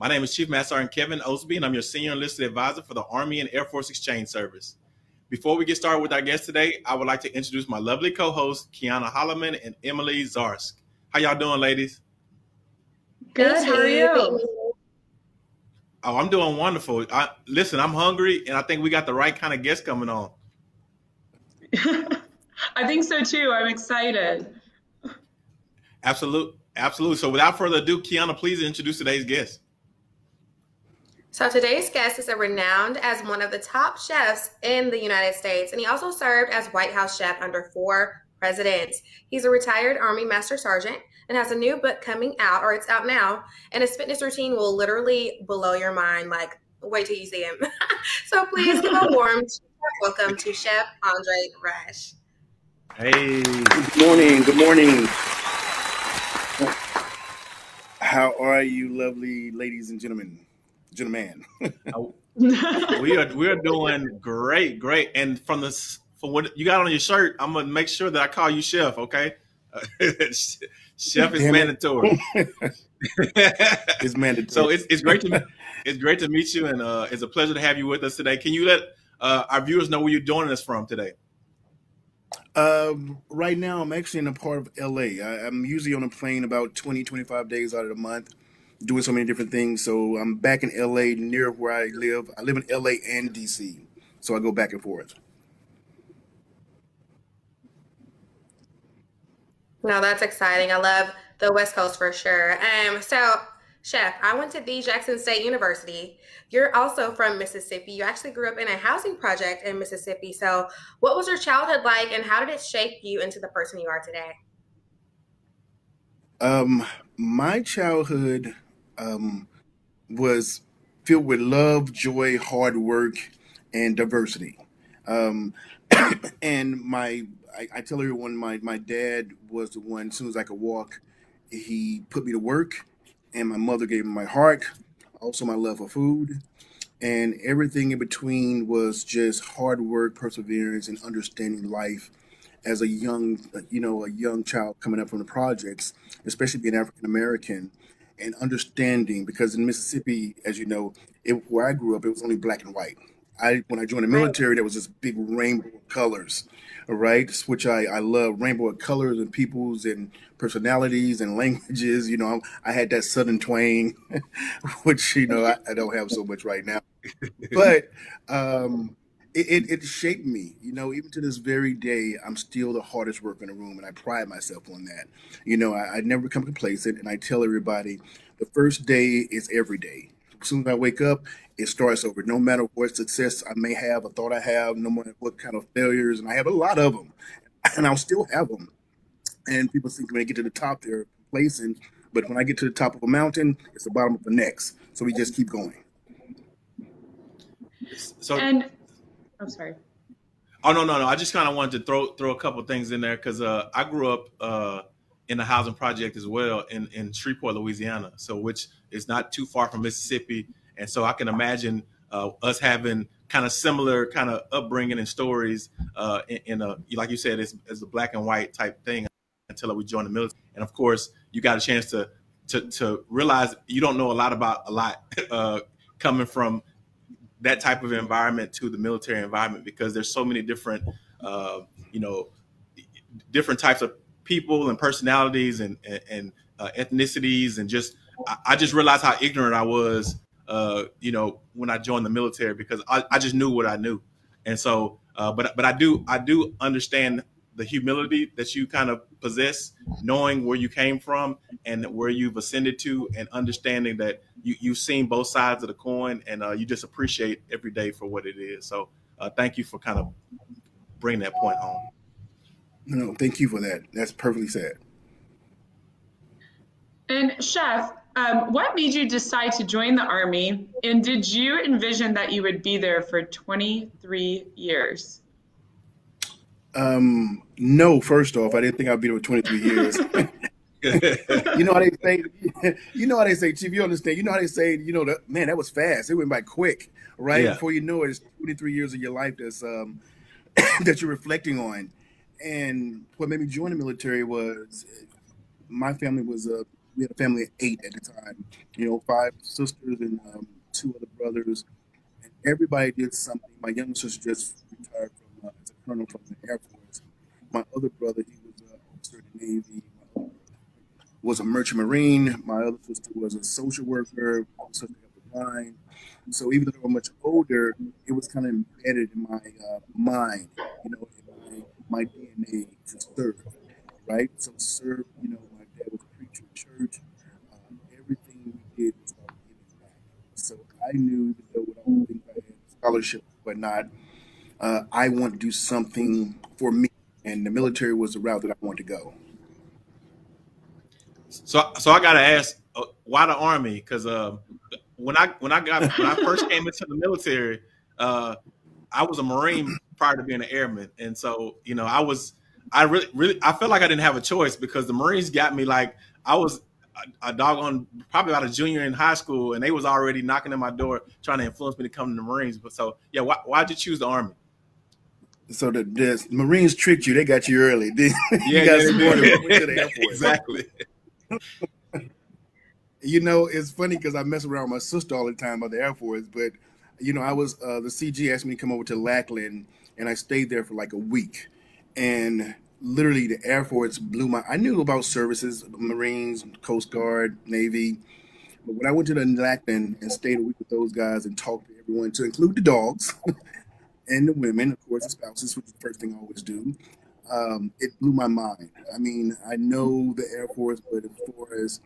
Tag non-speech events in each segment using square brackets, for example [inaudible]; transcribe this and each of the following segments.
My name is Chief Master Sergeant Kevin Osby, and I'm your senior enlisted advisor for the Army and Air Force Exchange Service. Before we get started with our guest today, I would like to introduce my lovely co-hosts, Kiana Holloman and Emily Zarsk. How y'all doing, ladies? Good. How are you? Oh, I'm doing wonderful. I, listen, I'm hungry, and I think we got the right kind of guest coming on. [laughs] I think so too. I'm excited. Absolutely, absolutely. So, without further ado, Kiana, please introduce today's guest. So today's guest is a renowned as one of the top chefs in the United States, and he also served as White House chef under four presidents. He's a retired Army Master Sergeant and has a new book coming out, or it's out now, and his fitness routine will literally blow your mind. Like, wait till you see him. [laughs] so please give a [laughs] warm welcome to Chef Andre Rush. Hey. Good morning. Good morning. How are you, lovely ladies and gentlemen? Gentleman. [laughs] [laughs] we are we are doing great, great. And from this, from what you got on your shirt, I'm gonna make sure that I call you chef. Okay, [laughs] chef is mandatory. it's mandatory. So it's it's great to it's great to meet you, and uh, it's a pleasure to have you with us today. Can you let uh, our viewers know where you're joining us from today? Um, right now, I'm actually in a part of LA. I, am usually on a plane about 20, 25 days out of the month doing so many different things. So I'm back in LA near where I live. I live in LA and DC. So I go back and forth. No, that's exciting. I love the West Coast for sure. Um, so Chef, I went to the Jackson State University. You're also from Mississippi. You actually grew up in a housing project in Mississippi. So, what was your childhood like, and how did it shape you into the person you are today? Um, my childhood um, was filled with love, joy, hard work, and diversity. Um, [coughs] and my, I, I, tell everyone, my my dad was the one. As soon as I could walk, he put me to work, and my mother gave me my heart, also my love for food, and everything in between was just hard work, perseverance, and understanding life. As a young, you know, a young child coming up from the projects, especially being African American, and understanding because in Mississippi, as you know, it, where I grew up, it was only black and white. I when I joined the military, there was this big rainbow of colors, right? Which I I love rainbow of colors and peoples and personalities and [laughs] languages. You know, I had that southern twang, [laughs] which you know I, I don't have so much right now. [laughs] But um, it, it, shaped me. You know, even to this very day, I'm still the hardest worker in the room, and I pride myself on that. You know, I, I never become complacent, and I tell everybody the first day is every day. As soon as I wake up, it starts over. No matter what success I may have, a thought I have, no matter what kind of failures, and I have a lot of them, [laughs] and I'll still have them. And people think when they get to the top, they're complacent. But when I get to the top of a mountain, it's the bottom of the next. So we just keep going. So and I'm sorry. Oh no no no! I just kind of wanted to throw throw a couple things in there because uh, I grew up uh, in a housing project as well in in Shreveport, Louisiana, so which is not too far from Mississippi, and so I can imagine uh, us having kind of similar kind of upbringing and stories uh, in, in, a like you said, it's, it's a black and white type thing until we joined the military, and of course you got a chance to to to realize you don't know a lot about a lot [laughs] uh, coming from that type of environment to the military environment because there's so many different, uh, you know, different types of people and personalities and and, and uh, ethnicities and just I, I, just realized how ignorant I was, uh, you know, when I joined the military because I, I just knew what I knew, and so uh, but but I do I do understand the humility that you kind of possess, knowing where you came from and where you've ascended to, and understanding that you, you've seen both sides of the coin, and uh, you just appreciate every day for what it is. So, uh, thank you for kind of bringing that point home. No, thank you for that. That's perfectly said. And chef, um, what made you decide to join the Army? And did you envision that you would be there for 23 years? Um, no, first off, I didn't think I'd be there for 23 years. [laughs] you know how they say, you know how they say, Chief, you understand, you know how they say, you know, that, man, that was fast. It went by quick, right? Yeah. Before you know it, it's 23 years of your life that's, um, [coughs] that you're reflecting on. And what made me join the military was my family was a, we had a family of eight at the time, you know, five sisters and um, two other brothers. And everybody did something. My younger sister just retired from, uh, colonel from the Air Force. My other brother, he was an officer in the Navy was a merchant marine. My other sister was a social worker, also blind. So even though were much older, it was kind of embedded in my uh, mind, you know, in my, my DNA to serve, right? So serve, you know, my dad was a preacher in church. Um, everything we did was about giving back. So I knew, even though I had scholarship but not, uh, I want to do something for me, and the military was the route that I wanted to go. So, so I gotta ask, uh, why the army? Because uh, when I when I got when I first came into the military, uh, I was a Marine prior to being an airman, and so you know I was I really really I felt like I didn't have a choice because the Marines got me like I was a, a dog on probably about a junior in high school, and they was already knocking at my door trying to influence me to come to the Marines. But so yeah, why why'd you choose the army? So the, the Marines tricked you; they got you early. [laughs] yeah, you got yeah, exactly [laughs] you know, it's funny because I mess around with my sister all the time about the Air Force, but you know, I was uh, the CG asked me to come over to Lackland, and I stayed there for like a week, and literally the Air Force blew my. I knew about services, Marines, Coast Guard, Navy, but when I went to the Lackland and stayed a week with those guys and talked to everyone, to include the dogs [laughs] and the women, of course, the spouses, which is the first thing I always do um, it blew my mind. I mean, I know the Air Force, but as far as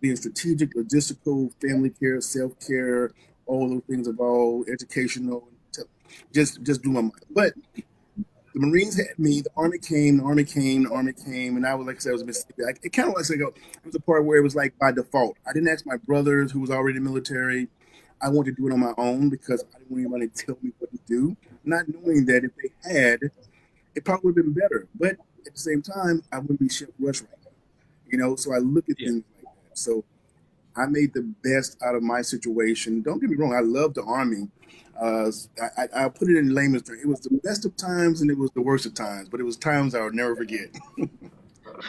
being strategic, logistical, family care, self care, all those things involved, educational, just just blew my mind. But the Marines had me. The Army came. The Army came. The Army came, and I was like I said, I was Mississippi. I, it kind of like go. It was a part where it was like by default. I didn't ask my brothers, who was already in the military. I wanted to do it on my own because I didn't want anybody to tell me what to do, not knowing that if they had, it probably would have been better. But at the same time, I wouldn't be Chef Rush right now. You know, so I look at yeah. things like that. So I made the best out of my situation. Don't get me wrong, I love the army. Uh, I, I, put it in layman's terms. It was the best of times and it was the worst of times, but it was times I would never forget.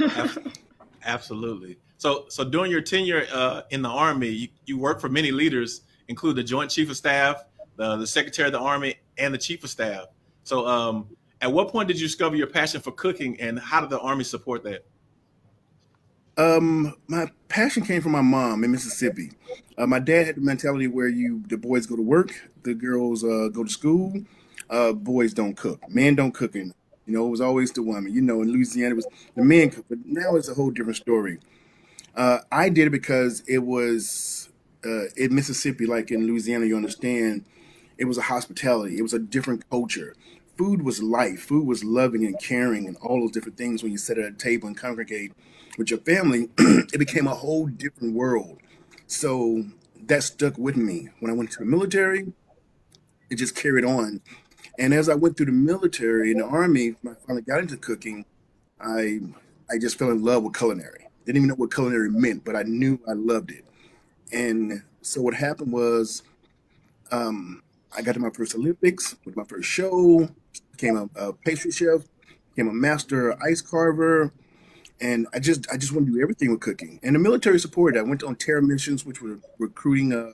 [laughs] Absolutely. So, so during your tenure uh, in the army, you, you worked for many leaders, include the Joint Chief of Staff, the, the Secretary of the Army, and the Chief of Staff. So, um, at what point did you discover your passion for cooking, and how did the Army support that? Um, my passion came from my mom in Mississippi. Uh, my dad had the mentality where you the boys go to work, the girls uh, go to school, uh, boys don't cook, men don't cook. You know, it was always the woman. You know, in Louisiana, it was the men cook, but now it's a whole different story. Uh, I did it because it was uh, in Mississippi, like in Louisiana. You understand, it was a hospitality. It was a different culture food was life. Food was loving and caring and all those different things when you sit at a table and congregate with your family. [clears throat] it became a whole different world. So that stuck with me. When I went to the military, it just carried on. And as I went through the military and the army, I finally got into cooking, I I just fell in love with culinary. Didn't even know what culinary meant, but I knew I loved it. And so what happened was um, I got to my first Olympics with my first show, became a, a pastry chef, became a master ice carver, and I just I just want to do everything with cooking. And the military supported. I went on terror missions, which were recruiting uh,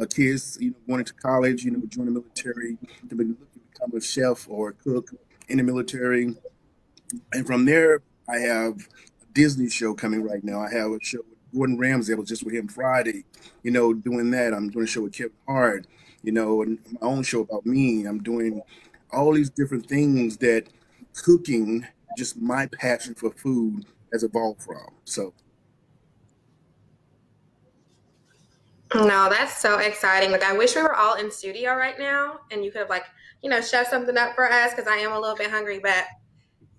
uh, kids, you know, going into college, you know, join the military to be, become a chef or a cook in the military. And from there, I have a Disney show coming right now. I have a show Gordon Ramsay. I was just with him Friday, you know, doing that. I'm doing a show with Kevin Hart, you know, and my own show about me. I'm doing all these different things that cooking, just my passion for food, has evolved from. So. No, that's so exciting. Like, I wish we were all in studio right now and you could have, like, you know, chef something up for us because I am a little bit hungry. But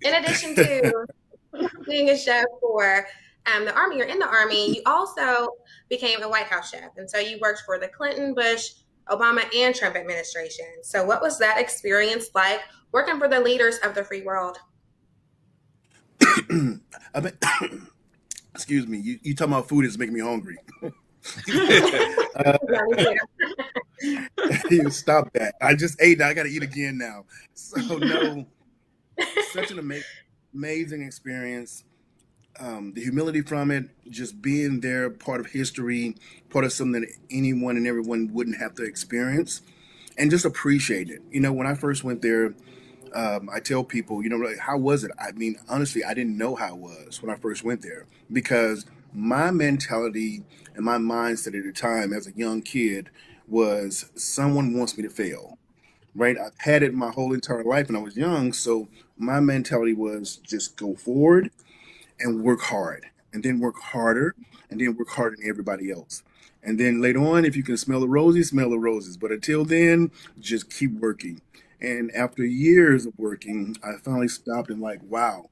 in addition to [laughs] being a chef for um, the Army or in the Army, you also became a White House chef. And so you worked for the Clinton, Bush, Obama, and Trump administration. So, what was that experience like working for the leaders of the free world? [coughs] I mean, [coughs] excuse me, you, you talking about food is making me hungry. uh, [laughs] you [laughs] [laughs] stop that. I just ate. I got to eat again now. So no, such an amazing, amazing experience. Um, the humility from it, just being there, part of history, part of something that anyone and everyone wouldn't have to experience, and just appreciate it. You know, when I first went there, um, I tell people, you know, like, how was it? I mean, honestly, I didn't know how it was when I first went there because my mentality and my mindset at the time as a young kid was someone wants me to fail, right? I've had it my whole entire life when I was young. So my mentality was just go forward and work hard and then work harder and then work harder than everybody else. And then later on, if you can smell the roses, smell the roses. But until then, just keep working. And after years of working, I finally stopped and like, wow,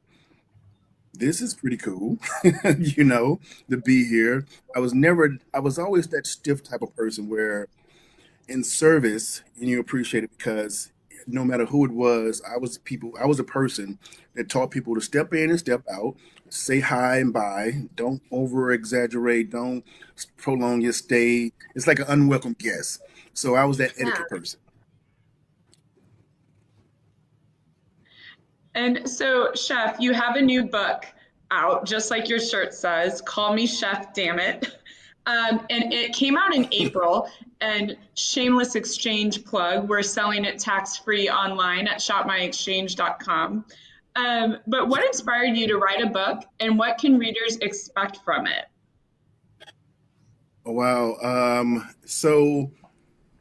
this is pretty cool, [laughs] you know, to be here. I was never, I was always that stiff type of person where in service, and you appreciate it because no matter who it was, I was people, I was a person that taught people to step in and step out, say hi and bye, don't over exaggerate, don't prolong your stay. It's like an unwelcome guest. So I was that etiquette person. And so, Chef, you have a new book out, just like your shirt says, Call Me Chef, Damn It. Um, and it came out in April. [laughs] And shameless exchange plug, we're selling it tax free online at shopmyexchange.com. Um, but what inspired you to write a book and what can readers expect from it? Oh, wow. Um, so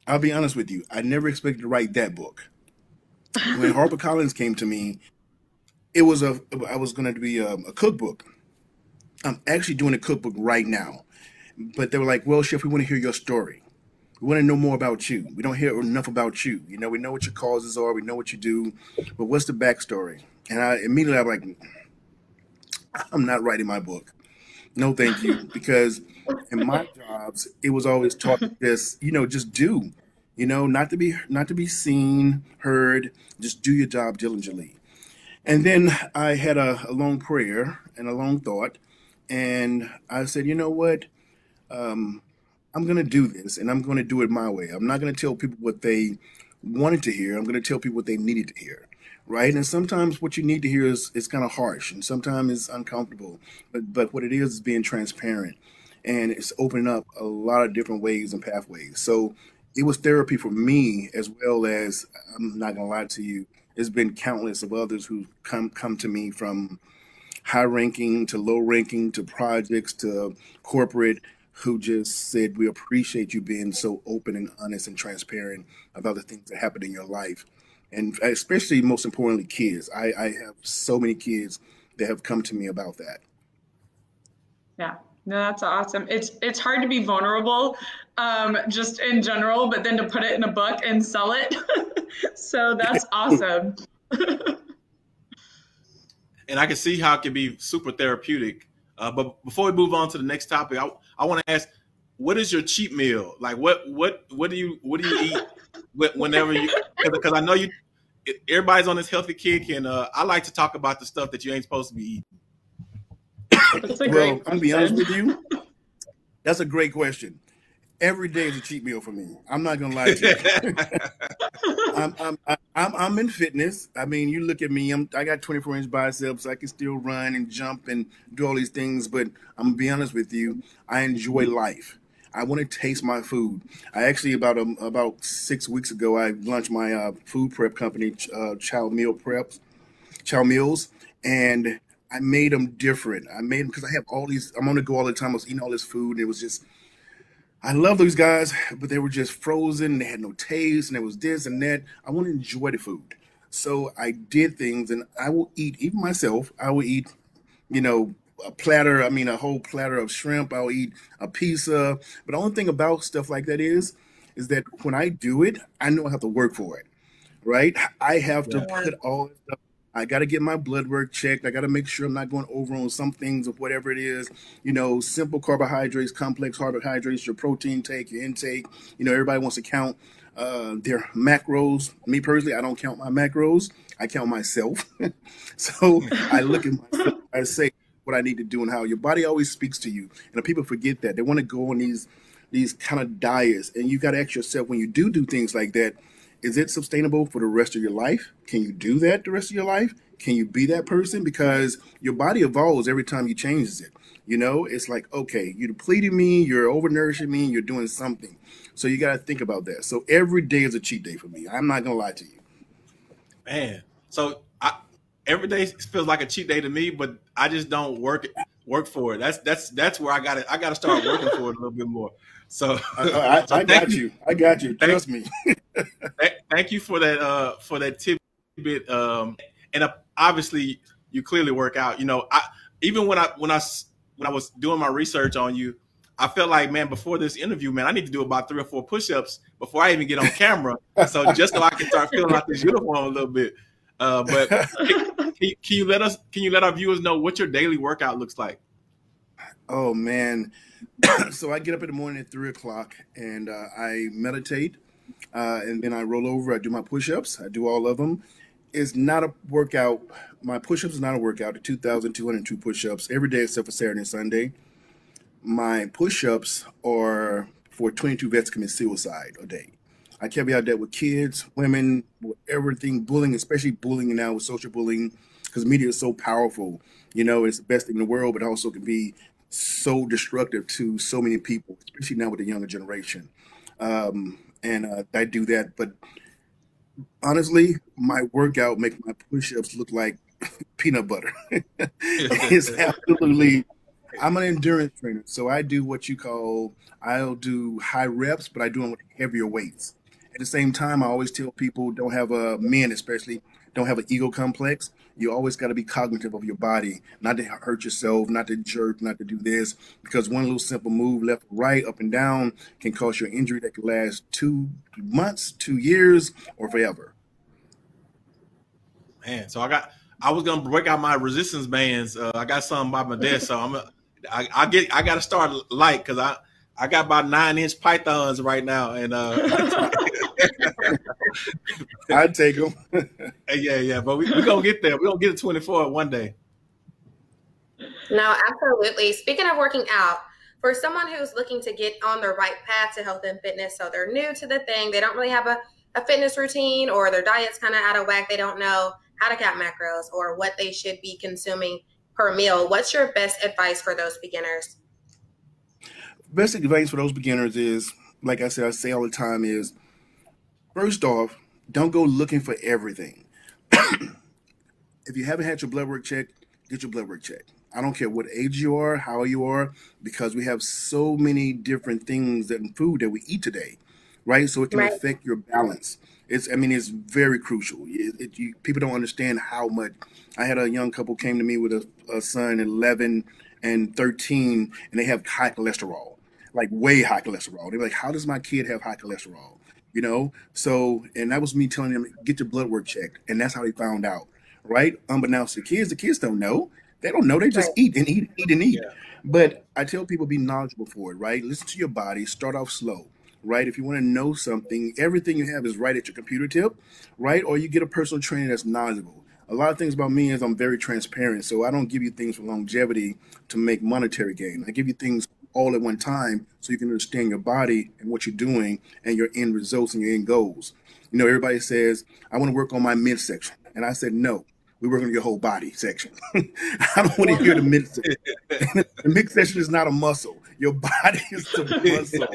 I'll be honest with you. I never expected to write that book. When [laughs] HarperCollins came to me it was a I was going to be a, a, cookbook. I'm actually doing a cookbook right now, but they were like, "Well, chef, we want to hear your story. We want to know more about you. We don't hear enough about you. You know, we know what your causes are, we know what you do, but what's the backstory?" And I immediately I'm like, "I'm not writing my book. No, thank you," [laughs] because in my jobs it was always taught [laughs] this, you know, just do, you know, not to be not to be seen, heard, just do your job diligently and then I had a, a long prayer and a long thought, and I said, you know what? Um, I'm going to do this, and I'm going to do it my way. I'm not going to tell people what they wanted to hear. I'm going to tell people what they needed to hear, right? And sometimes what you need to hear is, is kind of harsh, and sometimes it's uncomfortable. But but what it is is being transparent, and it's opening up a lot of different ways and pathways. So it was therapy for me as well as I'm not to lie to you there's been countless of others who come come to me from high ranking to low ranking to projects to corporate who just said we appreciate you being so open and honest and transparent about the things that happen in your life and especially most importantly kids i, I have so many kids that have come to me about that yeah no that's awesome it's it's hard to be vulnerable um, just in general but then to put it in a book and sell it [laughs] so that's [laughs] awesome. [laughs] and I can see how it can be super therapeutic. Uh, but before we move on to the next topic, I, I want to ask, what is your cheat meal? Like, what what what do you what do you eat whenever you? Because I know you, everybody's on this healthy kick, and uh, I like to talk about the stuff that you ain't supposed to be eating. well, I'm gonna be honest with you. That's a great question every day is a cheat meal for me. I'm not gonna lie to you. [laughs] I'm, I'm, I'm, I'm in fitness. I mean, you look at me. I'm, I got 24 inch biceps. I can still run and jump and do all these things. But I'm gonna be honest with you. I enjoy life. I want to taste my food. I actually about um, about six weeks ago I launched my uh, food prep company, uh, Chow Meal Preps, Chow Meals, and I made them different. I made them because I have all these. I'm on the go all the time. I was eating all this food, and it was just I love those guys, but they were just frozen. They had no taste, and it was this and that. I want to enjoy the food, so I did things, and I will eat even myself. I will eat, you know, a platter. I mean, a whole platter of shrimp. I'll eat a pizza. But the only thing about stuff like that is, is that when I do it, I know I have to work for it, right? I have to put all stuff I got to get my blood work checked. I got to make sure I'm not going over on some things of whatever it is. You know, simple carbohydrates, complex carbohydrates, your protein take, your intake. You know, everybody wants to count uh, their macros. Me personally, I don't count my macros. I count myself. [laughs] so I look at myself. I say what I need to do and how your body always speaks to you. And people forget that they want to go on these these kind of diets, and you got to ask yourself when you do do things like that is it sustainable for the rest of your life? Can you do that the rest of your life? Can you be that person? Because your body evolves every time you changes it. You know, it's like, okay, you're depleting me, you're overnourishing me, you're doing something. So you got to think about that. So every day is a cheat day for me. I'm not going to lie to you. Man, so every day feels like a cheat day to me, but I just don't work work for it. That's that's that's where I got to I got to start working for it a little bit more. So I, I, [laughs] so I got you. I got you. Trust [laughs] thank, me. thank you for that uh for that tidbit. Um, and uh, obviously you clearly work out. You know, I even when I when I when I was doing my research on you, I felt like, man, before this interview, man, I need to do about three or four push-ups before I even get on [laughs] camera. so just so I can start feeling like this uniform a little bit. Uh, but [laughs] can, can, you let us? Can you let our viewers know what your daily workout looks like? Oh man, [coughs] so I get up in the morning at three o'clock and uh, I meditate, uh, and then I roll over. I do my push-ups. I do all of them. It's not a workout. My push-ups is not a workout. Two thousand two hundred two push-ups every day except for Saturday and Sunday. My push-ups are for twenty-two vets commit suicide a day. I carry out that with kids, women, with everything, bullying, especially bullying now with social bullying, because media is so powerful. You know, it's the best thing in the world, but also can be so destructive to so many people, especially now with the younger generation. Um, and uh, I do that, but honestly, my workout makes my push-ups look like [laughs] peanut butter. [laughs] it's [laughs] absolutely. I'm an endurance trainer, so I do what you call I'll do high reps, but I do them with heavier weights. The same time, I always tell people don't have a men especially don't have an ego complex you always got to be cognitive of your body, not to hurt yourself, not to jerk, not to do this, because one little simple move left, right, up and down can cause you an injury that could last two months, two years, or forever. Man, so I got, I was gonna break out my resistance bands. Uh, I got some by my desk, so I'm, a, I, I get, I got to start light because I, I got about nine inch pythons right now, and uh, [laughs] [laughs] I'd take them. [laughs] yeah, yeah, but we we gonna get there. We're gonna get to twenty four one day. No, absolutely. Speaking of working out, for someone who's looking to get on the right path to health and fitness, so they're new to the thing, they don't really have a, a fitness routine or their diet's kind of out of whack, they don't know how to count macros or what they should be consuming per meal. What's your best advice for those beginners? Best advice for those beginners is, like I said, I say all the time, is First off, don't go looking for everything. [clears throat] if you haven't had your blood work checked, get your blood work checked. I don't care what age you are, how you are, because we have so many different things that in food that we eat today, right? So it can right. affect your balance. It's, I mean, it's very crucial. It, it, you, people don't understand how much. I had a young couple came to me with a, a son, 11 and 13, and they have high cholesterol, like way high cholesterol. They're like, how does my kid have high cholesterol? You know. So, and that was me telling them get your blood work checked, and that's how they found out, right? Unbeknownst to kids, the kids don't know. They don't know. They just eat and eat, eat and eat. Yeah. But I tell people be knowledgeable for it, right? Listen to your body. Start off slow, right? If you want to know something, everything you have is right at your computer tip, right? Or you get a personal trainer that's knowledgeable. A lot of things about me is I'm very transparent, so I don't give you things for longevity to make monetary gain. I give you things all at one time so you can understand your body and what you're doing and your end results and your end goals. You know, everybody says, I want to work on my midsection. And I said, no, we work on your whole body section. [laughs] I don't want to hear the midsection. [laughs] the midsection is not a muscle. Your body is the muscle.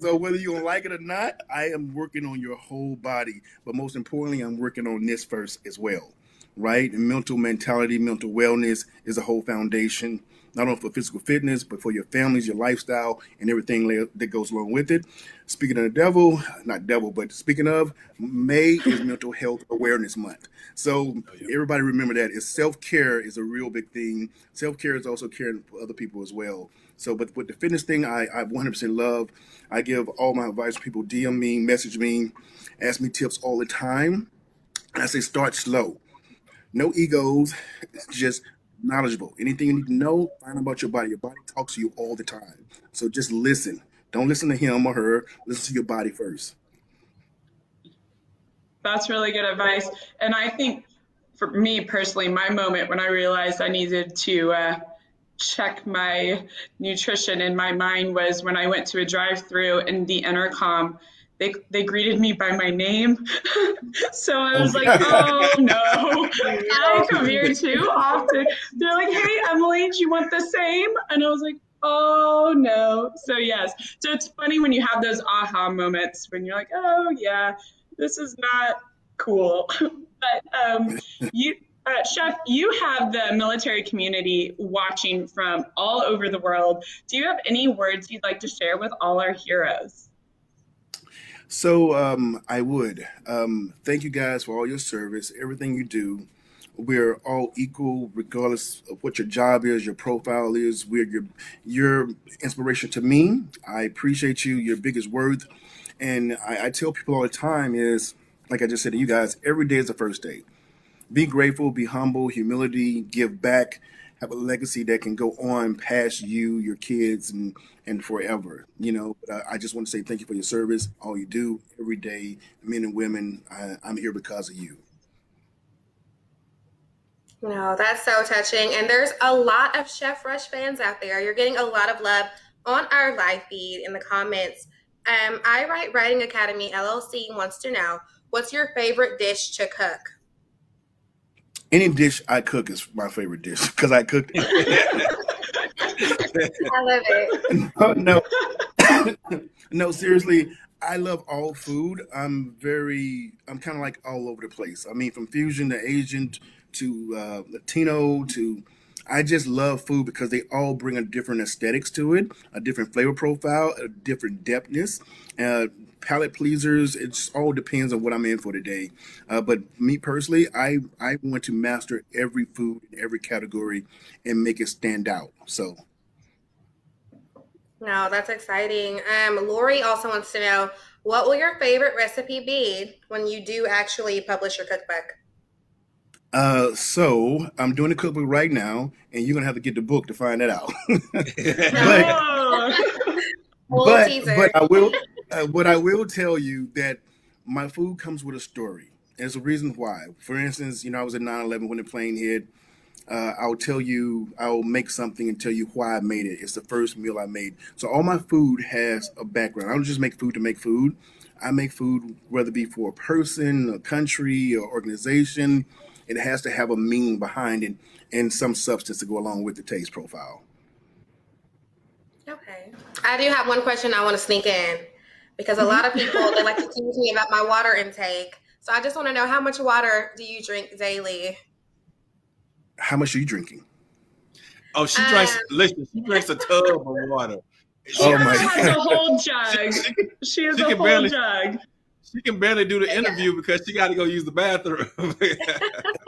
so whether you like it or not, I am working on your whole body. But most importantly, I'm working on this first as well. Right? And mental mentality, mental wellness is a whole foundation not only for physical fitness, but for your families, your lifestyle, and everything that goes along with it. Speaking of the devil, not devil, but speaking of, May is Mental Health Awareness Month. So oh, everybody remember that is self care is a real big thing. Self care is also caring for other people as well. So, but with the fitness thing, I, I 100% love. I give all my advice. People DM me, message me, ask me tips all the time. I say start slow no egos, [laughs] just knowledgeable. Anything you need to know, find about your body. Your body talks to you all the time. So just listen. Don't listen to him or her. Listen to your body first. That's really good advice. And I think for me personally, my moment when I realized I needed to uh, check my nutrition in my mind was when I went to a drive through and the intercom they they greeted me by my name. [laughs] so I was like, oh no, [laughs] I come here too often. They're like, hey Emily, do you want the same? And I was like, oh no. So yes. So it's funny when you have those aha moments when you're like, oh yeah, this is not cool. [laughs] but um, you uh, Chef, you have the military community watching from all over the world. Do you have any words you'd like to share with all our heroes? So um, I would um, thank you guys for all your service, everything you do. We're all equal, regardless of what your job is, your profile is. We're your your inspiration to me. I appreciate you. Your biggest worth, and I, I tell people all the time is like I just said to you guys. Every day is the first day. Be grateful, be humble, humility, give back have a legacy that can go on past you, your kids, and and forever. You know, I, I just want to say thank you for your service, all you do every day, men and women. I, I'm here because of you. No, that's so touching. And there's a lot of Chef Rush fans out there. You're getting a lot of love on our live feed in the comments. Um, I Write Writing Academy LLC wants to know what's your favorite dish to cook? Any dish I cook is my favorite dish because I cooked. I love it. [laughs] no, no, [coughs] no, seriously. I love all food. I'm very, I'm kind of like all over the place. I mean, from fusion to Asian to uh, Latino to, I just love food because they all bring a different aesthetics to it, a different flavor profile, a different depthness. Uh, palate pleasers. It just all depends on what I'm in for today. Uh, but me personally, I I want to master every food in every category and make it stand out. So. No, that's exciting. Um, Lori also wants to know what will your favorite recipe be when you do actually publish your cookbook? Uh, so I'm doing a cookbook right now, and you're gonna have to get the book to find that out. [laughs] but, [laughs] but, but I will uh, but I will tell you that my food comes with a story. There's a reason why. For instance, you know, I was at 9/11 when the plane hit. Uh, I'll tell you, I'll make something and tell you why I made it. It's the first meal I made. So all my food has a background. I don't just make food to make food. I make food whether it be for a person, a country, or organization. It has to have a meaning behind it and some substance to go along with the taste profile. Okay. I do have one question I want to sneak in because a lot of [laughs] people they like to tease me about my water intake. So I just want to know how much water do you drink daily? How much are you drinking? Oh, she drinks. Uh, listen, she drinks a tub of water. [laughs] She oh my has God. a whole jug. She, she, she has she a whole barely, jug. She can barely do the interview because she got to go use the bathroom. [laughs]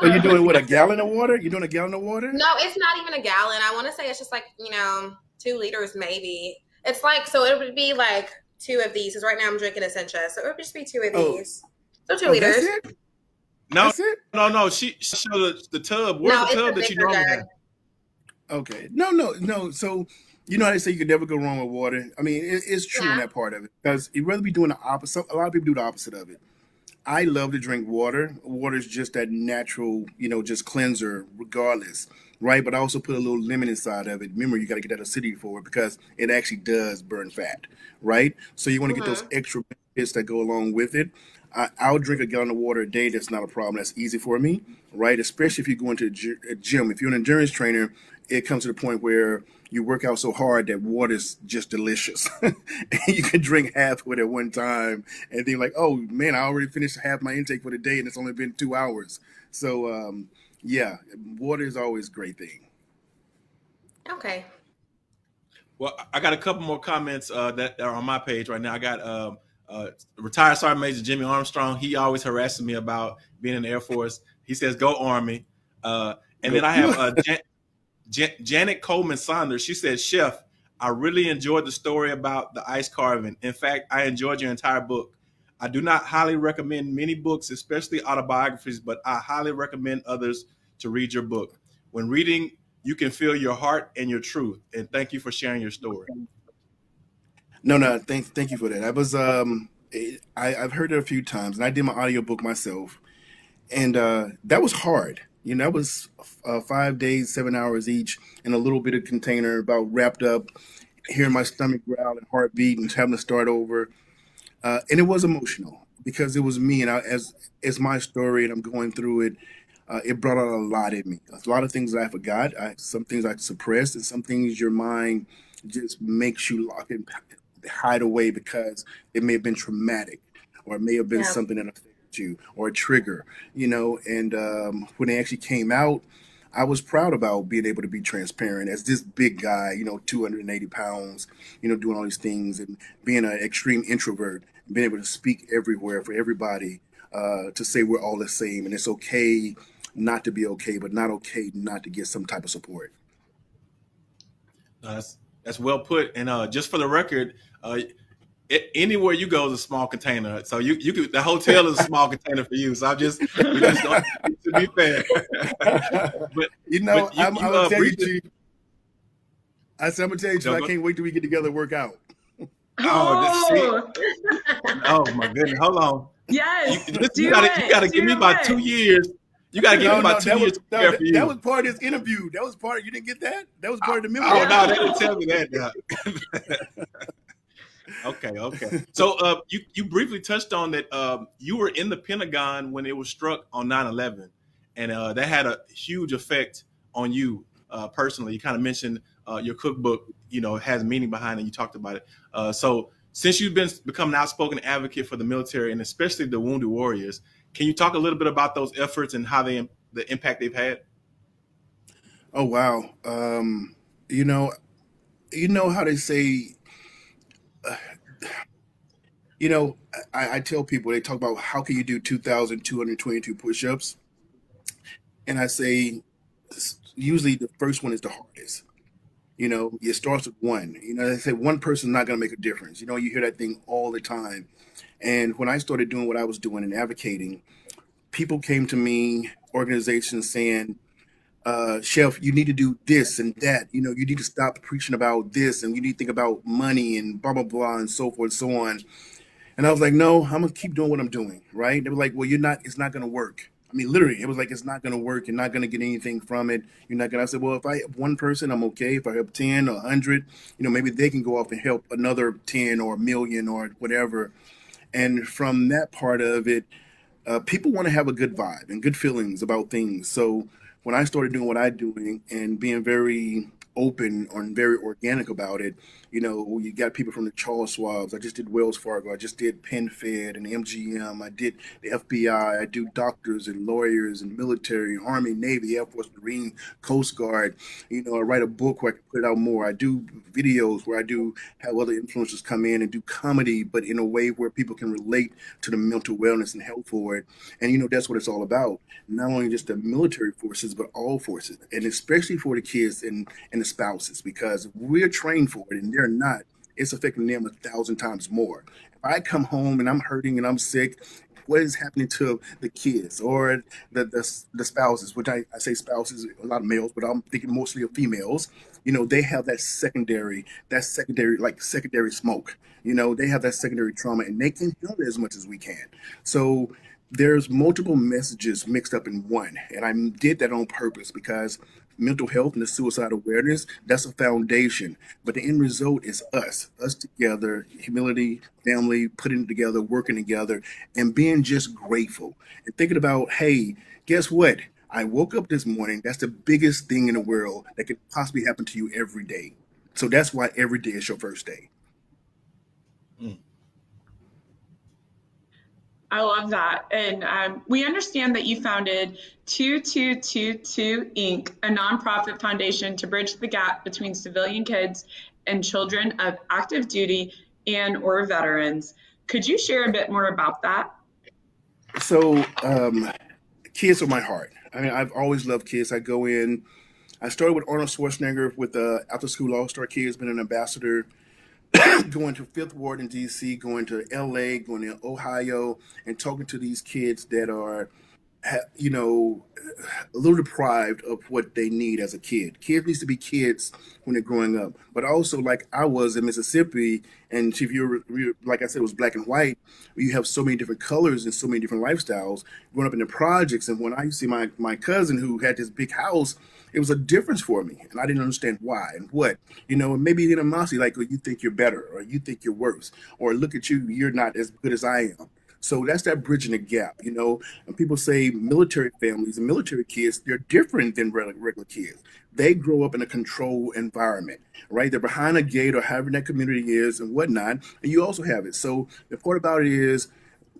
Are you doing what a gallon of water? You doing a gallon of water? No, it's not even a gallon. I want to say it's just like you know two liters maybe. It's like so it would be like two of these because right now I'm drinking Essentia, so it would just be two of oh. these. So two oh, liters. No, no, no. She showed the, the tub. Where's no, the tub that you normally have? Okay. No, no, no. So you know how they say you can never go wrong with water. I mean, it, it's true yeah. in that part of it because you'd rather be doing the opposite. A lot of people do the opposite of it. I love to drink water. Water is just that natural, you know, just cleanser, regardless right? But I also put a little lemon inside of it. Remember, you got to get that acidity for it because it actually does burn fat, right? So you want to mm-hmm. get those mm-hmm. extra benefits that go along with it. I, will drink a gallon of water a day. That's not a problem. That's easy for me, right? Especially if you go into a gym. If you're an endurance trainer, it comes to the point where you work out so hard that water's just delicious. [laughs] and you can drink half of it at one time and then like, oh man, I already finished half my intake for the day and it's only been two hours. So um, yeah, water is always a great thing. Okay. Well, I got a couple more comments uh, that are on my page right now. I got um, uh, retired Sergeant Major Jimmy Armstrong. He always harasses me about being in the Air Force. He says, "Go Army." Uh, and then I have uh, [laughs] Jan- Jan- Janet Coleman Saunders. She says, "Chef, I really enjoyed the story about the ice carving. In fact, I enjoyed your entire book. I do not highly recommend many books, especially autobiographies, but I highly recommend others to read your book. When reading, you can feel your heart and your truth. And thank you for sharing your story. No, no, thank thank you for that. I was um I, I've heard it a few times and I did my audiobook myself. And uh that was hard. You know, that was uh, five days, seven hours each in a little bit of container, about wrapped up, hearing my stomach growl and heartbeat and having to start over. Uh, and it was emotional because it was me and I, as it's my story and I'm going through it. Uh, it brought out a lot in me. A lot of things that I forgot. I, some things I suppressed, and some things your mind just makes you lock and hide away because it may have been traumatic, or it may have been Yeah. something that affected you, or a trigger. You know, and um, when they actually came out, I was proud about being able to be transparent as this big guy, you know, 280 pounds, you know, doing all these things and being an extreme introvert, being able to speak everywhere for everybody uh, to say we're all the same and it's okay not to be okay, but not okay not to get some type of support. That's that's well put. And uh, just for the record, uh, it, anywhere you go is a small container. So you you could the hotel is a small container for you. So I'm just, we just don't, to be fair. [laughs] but you know, but you, I'm, you, I'm uh, gonna tell you, Chief. I said, I'm gonna tell you, Chief, No, I can't wait till we get together and work out. Oh, Oh, oh my goodness, hold on. yes. You, this, you gotta it. you gotta give me do about two years. You gotta give me about two that years was to no, that, for you. that was part of this interview. That was part. You didn't get that. That was part of the memory. Oh no, they didn't tell me that. [laughs] okay, okay. So uh, you you briefly touched on that um, you were in the Pentagon when it was struck on 9/11, and uh, that had a huge effect on you uh, personally. You kind of mentioned uh, your cookbook, you know, has meaning behind it. You talked about it. Uh, so since you've been become an outspoken advocate for the military and especially the wounded warriors, can you talk a little bit about those efforts and how they the impact they've had? Oh wow. Um, you know, you know how they say. You know, I, I tell people they talk about how can you do two thousand two hundred twenty-two push-ups, and I say usually the first one is the hardest. You know, it starts with one. You know, they say one person's not going to make a difference. You know, you hear that thing all the time. And when I started doing what I was doing and advocating, people came to me, organizations saying, uh, Chef, you need to do this and that. You know, you need to stop preaching about this and you need to think about money and blah, blah, blah, and so forth and so on. And I was like, no, I'm to keep doing what I'm doing. Right. They were like, well, you're not, it's not to work. I mean, literally, it was like, it's not to work. You're not to get anything from it. You're not to, I said, well, if I help one person, I'm okay. If I help 10 or 100, you know, maybe they can go off and help another 10 or a million or whatever. And from that part of it, uh, people want to have a good vibe and good feelings about things. So when I started doing what I'm doing and being very open and very organic about it, you know, you got people from the Charles Schwabs. I just did Wells Fargo. I just did PenFed and MGM. I did the FBI. I do doctors and lawyers and military, Army, Navy, Air Force, Marine, Coast Guard. You know, I write a book where I can put it out more. I do videos where I do have other influencers come in and do comedy, but in a way where people can relate to the mental wellness and health for it. And you know, that's what it's all about. Not only just the military forces, but all forces, and especially for the kids and and the spouses, because we're trained for it and they're not. It's affecting them a thousand times more. If I come home and I'm hurting and I'm sick, what is happening to the kids or the the, the spouses? Which I, I say spouses, a lot of males, but I'm thinking mostly of females. You know, they have that secondary, that secondary, like secondary smoke. You know, they have that secondary trauma, and they can heal it as much as we can. So there's multiple messages mixed up in one and i did that on purpose because mental health and the suicide awareness that's a foundation. But the end result is us us together humility family putting together working together and being just grateful. And thinking about hey guess what? I woke up this morning that's the biggest thing in the world that could possibly happen to you every day. So that's why every day is your first day mm. I love that. And um, we understand that you founded 2222 Inc., a nonprofit foundation to bridge the gap between civilian kids and children of active duty and or veterans. Could you share a bit more about that? So, um, kids are my heart. I mean, I've always loved kids. I go in. I started with Arnold Schwarzenegger with the After School All Star Kids, been an ambassador [coughs] going to Fifth Ward in DC, going to LA, going to Ohio, and talking to these kids that are, you know, a little deprived of what they need as a kid. Kids needs to be kids when they're growing up, but also like I was in Mississippi, and if you're like I said, it was black and white. You have so many different colors and so many different lifestyles. Growing up in the projects, and when I see my my cousin who had this big house it was a difference for me, and I didn't understand why and what. You know, and maybe animosity, like, you think you're better, or you think you're worse, or look at you, you're not as good as I am. So that's that bridging the gap, you know. And people say military families and military kids, they're different than regular kids. They grow up in a controlled environment, right? They're behind a gate or however that community is and whatnot. And you also have it. So the part about it is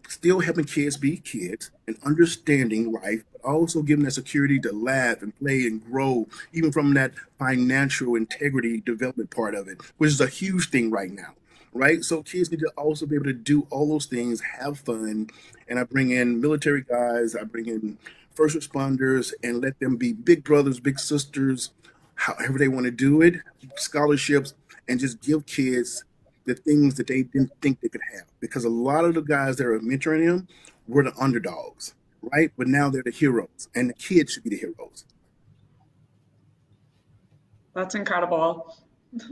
still helping kids be kids and understanding life, but also giving them security to laugh and play and grow, even from that financial integrity development part of it, which is a huge thing right now. Right. So kids need to also be able to do all those things, have fun. And I bring in military guys, I bring in first responders and let them be big brothers, big sisters, however they want to do it, scholarships, and just give kids the things that they didn't think they could have. Because a lot of the guys that are mentoring them were the underdogs, right? But now they're the heroes, and the kids should be the heroes. That's incredible. [laughs]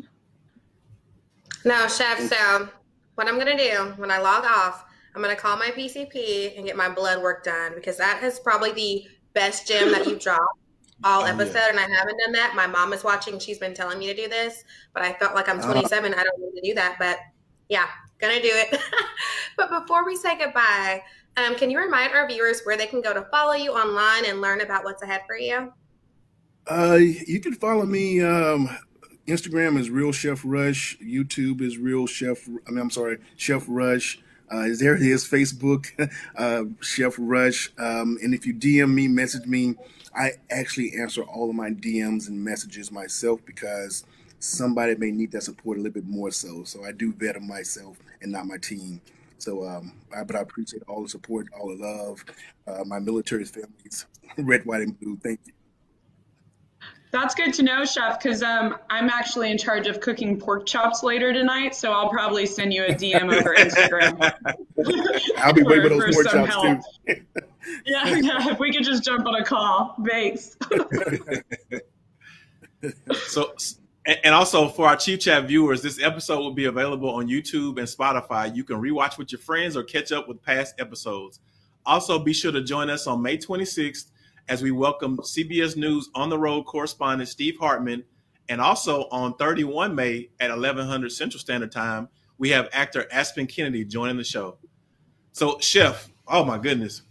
Now, Chef, so what I'm going to do when I log off, I'm going to call my PCP and get my blood work done because that is probably the best gem that you've [laughs] dropped all oh, episode yeah. and I haven't done that. My mom is watching. She's been telling me to do this, but I felt like I'm uh-huh. 27. Uh, I don't need to do that, but yeah, gonna do it. [laughs] but before we say goodbye, um, can you remind our viewers where they can go to follow you online and learn about what's ahead for you? Uh, you can follow me. Um, Instagram is Real Chef Rush. YouTube is Real Chef. I mean, I'm sorry, Chef Rush. Uh, is there it is, Facebook, [laughs] uh, Chef Rush. Um, and if you DM me, message me, I actually answer all of my DMs and messages myself because somebody may need that support a little bit more so. So I do better myself and not my team. So, um, I, but I appreciate all the support, all the love, uh, my military families, [laughs] red, white, and blue. Thank you. That's good to know, Chef, because um, I'm actually in charge of cooking pork chops later tonight, so I'll probably send you a DM over [laughs] Instagram. I'll be waiting for those [laughs] pork chops help. too. [laughs] yeah, yeah, if we could just jump on a call. Thanks. [laughs] so, and also for our Chief Chat viewers, this episode will be available on YouTube and Spotify. You can rewatch with your friends or catch up with past episodes. Also, be sure to join us on May 26th as we welcome CBS News on the road correspondent Steve Hartman. And also on 31 May at 1100 Central Standard Time, we have actor Aspen Kennedy joining the show. So, Chef, oh my goodness,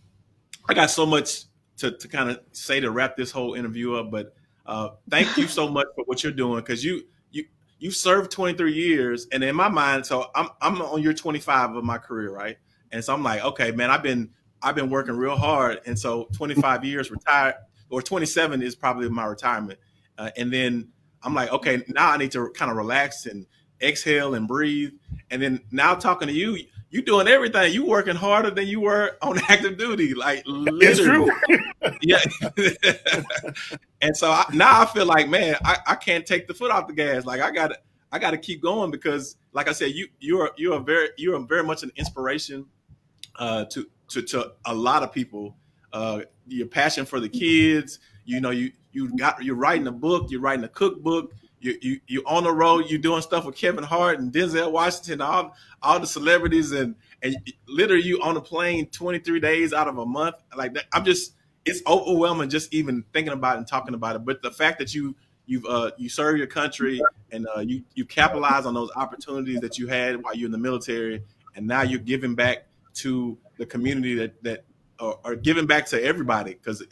I got so much to, to kind of say to wrap this whole interview up, but uh, thank you so much for what you're doing because you you you served 23 years, and in my mind, so I'm I'm on year 25 of my career, right? And so I'm like, okay, man, I've been I've been working real hard, and so 25 [laughs] years retired, or 27 is probably my retirement. Uh, and then I'm like, okay, now I need to kind of relax and exhale and breathe. And then now talking to you, you doing everything. You working harder than you were on [laughs] active duty, like literally. It's true. [laughs] yeah. [laughs] and so I, now I feel like, man, I, I can't take the foot off the gas. Like I got to, I got to keep going because, like I said, you you're you're very you're very much an inspiration uh, to to, to a lot of people. Uh, your passion for the kids, you know, you you got you're writing a book, you're writing a cookbook, you you you on the road, you're doing stuff with Kevin Hart and Denzel Washington, all all the celebrities, and and literally you on a plane 23 days out of a month. Like that, I'm just it's overwhelming just even thinking about it and talking about it. But the fact that you you've uh, you serve your country and uh, you you capitalize on those opportunities that you had while you're in the military, and now you're giving back to the community that that are, are giving back to everybody because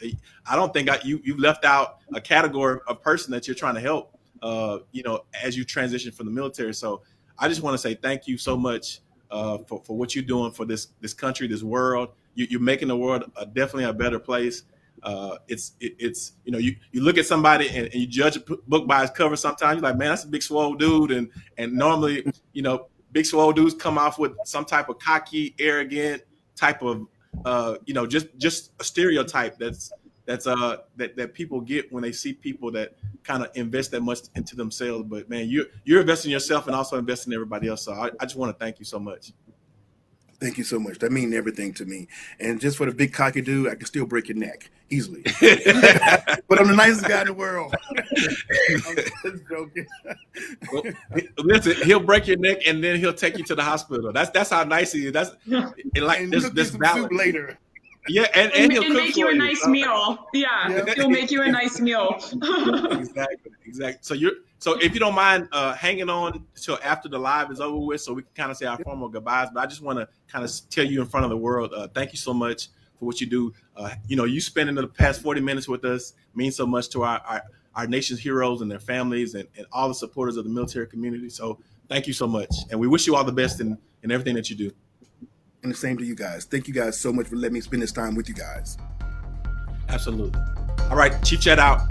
I don't think I, you you left out a category of person that you're trying to help. Uh, you know, as you transition from the military. So I just want to say thank you so much uh, for for what you're doing for this this country, this world. You, are making the world a, definitely a better place. Uh, it's it, it's you know you, you look at somebody and, and, you judge a book by its cover. Sometimes you're like, man, that's a big swole dude, and and normally you know big swole dudes come off with some type of cocky, arrogant type of uh, you know just just a stereotype that's that's uh that, that people get when they see people that kind of invest that much into themselves. But man, you're you're investing yourself and also investing in everybody else. So I, I just want to thank you so much. Thank you so much. That means everything to me. And just for the big cocky dude, I can still break your neck easily. [laughs] but I'm the nicest guy in the world. [laughs] I'm just joking. well, listen, he'll break your neck and then he'll take you to the hospital. That's that's how nice he is. That's [laughs] like and this this balance later. Yeah, and, and, and he'll and make you a nice so. meal. Yeah, Yeah. [laughs] he'll make you a nice meal. [laughs] exactly, exactly. So you're so if you don't mind uh, hanging on till after the live is over with, so we can kind of say our formal goodbyes. But I just want to kind of tell you in front of the world, uh, thank you so much for what you do. Uh, you know, you spending the past forty minutes with us means so much to our our, our nation's heroes and their families and, and all the supporters of the military community. So thank you so much, and we wish you all the best in in everything that you do. And the same to you guys. Thank you guys so much for letting me spend this time with you guys. Absolutely. All right, Chief Chat out.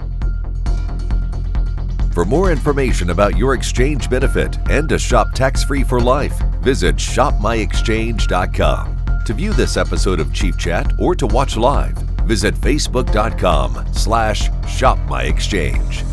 For more information about your exchange benefit and to shop tax free for life, visit shopmyexchange.com. To view this episode of Chief Chat or to watch live, visit facebook.com slash shopmyexchange.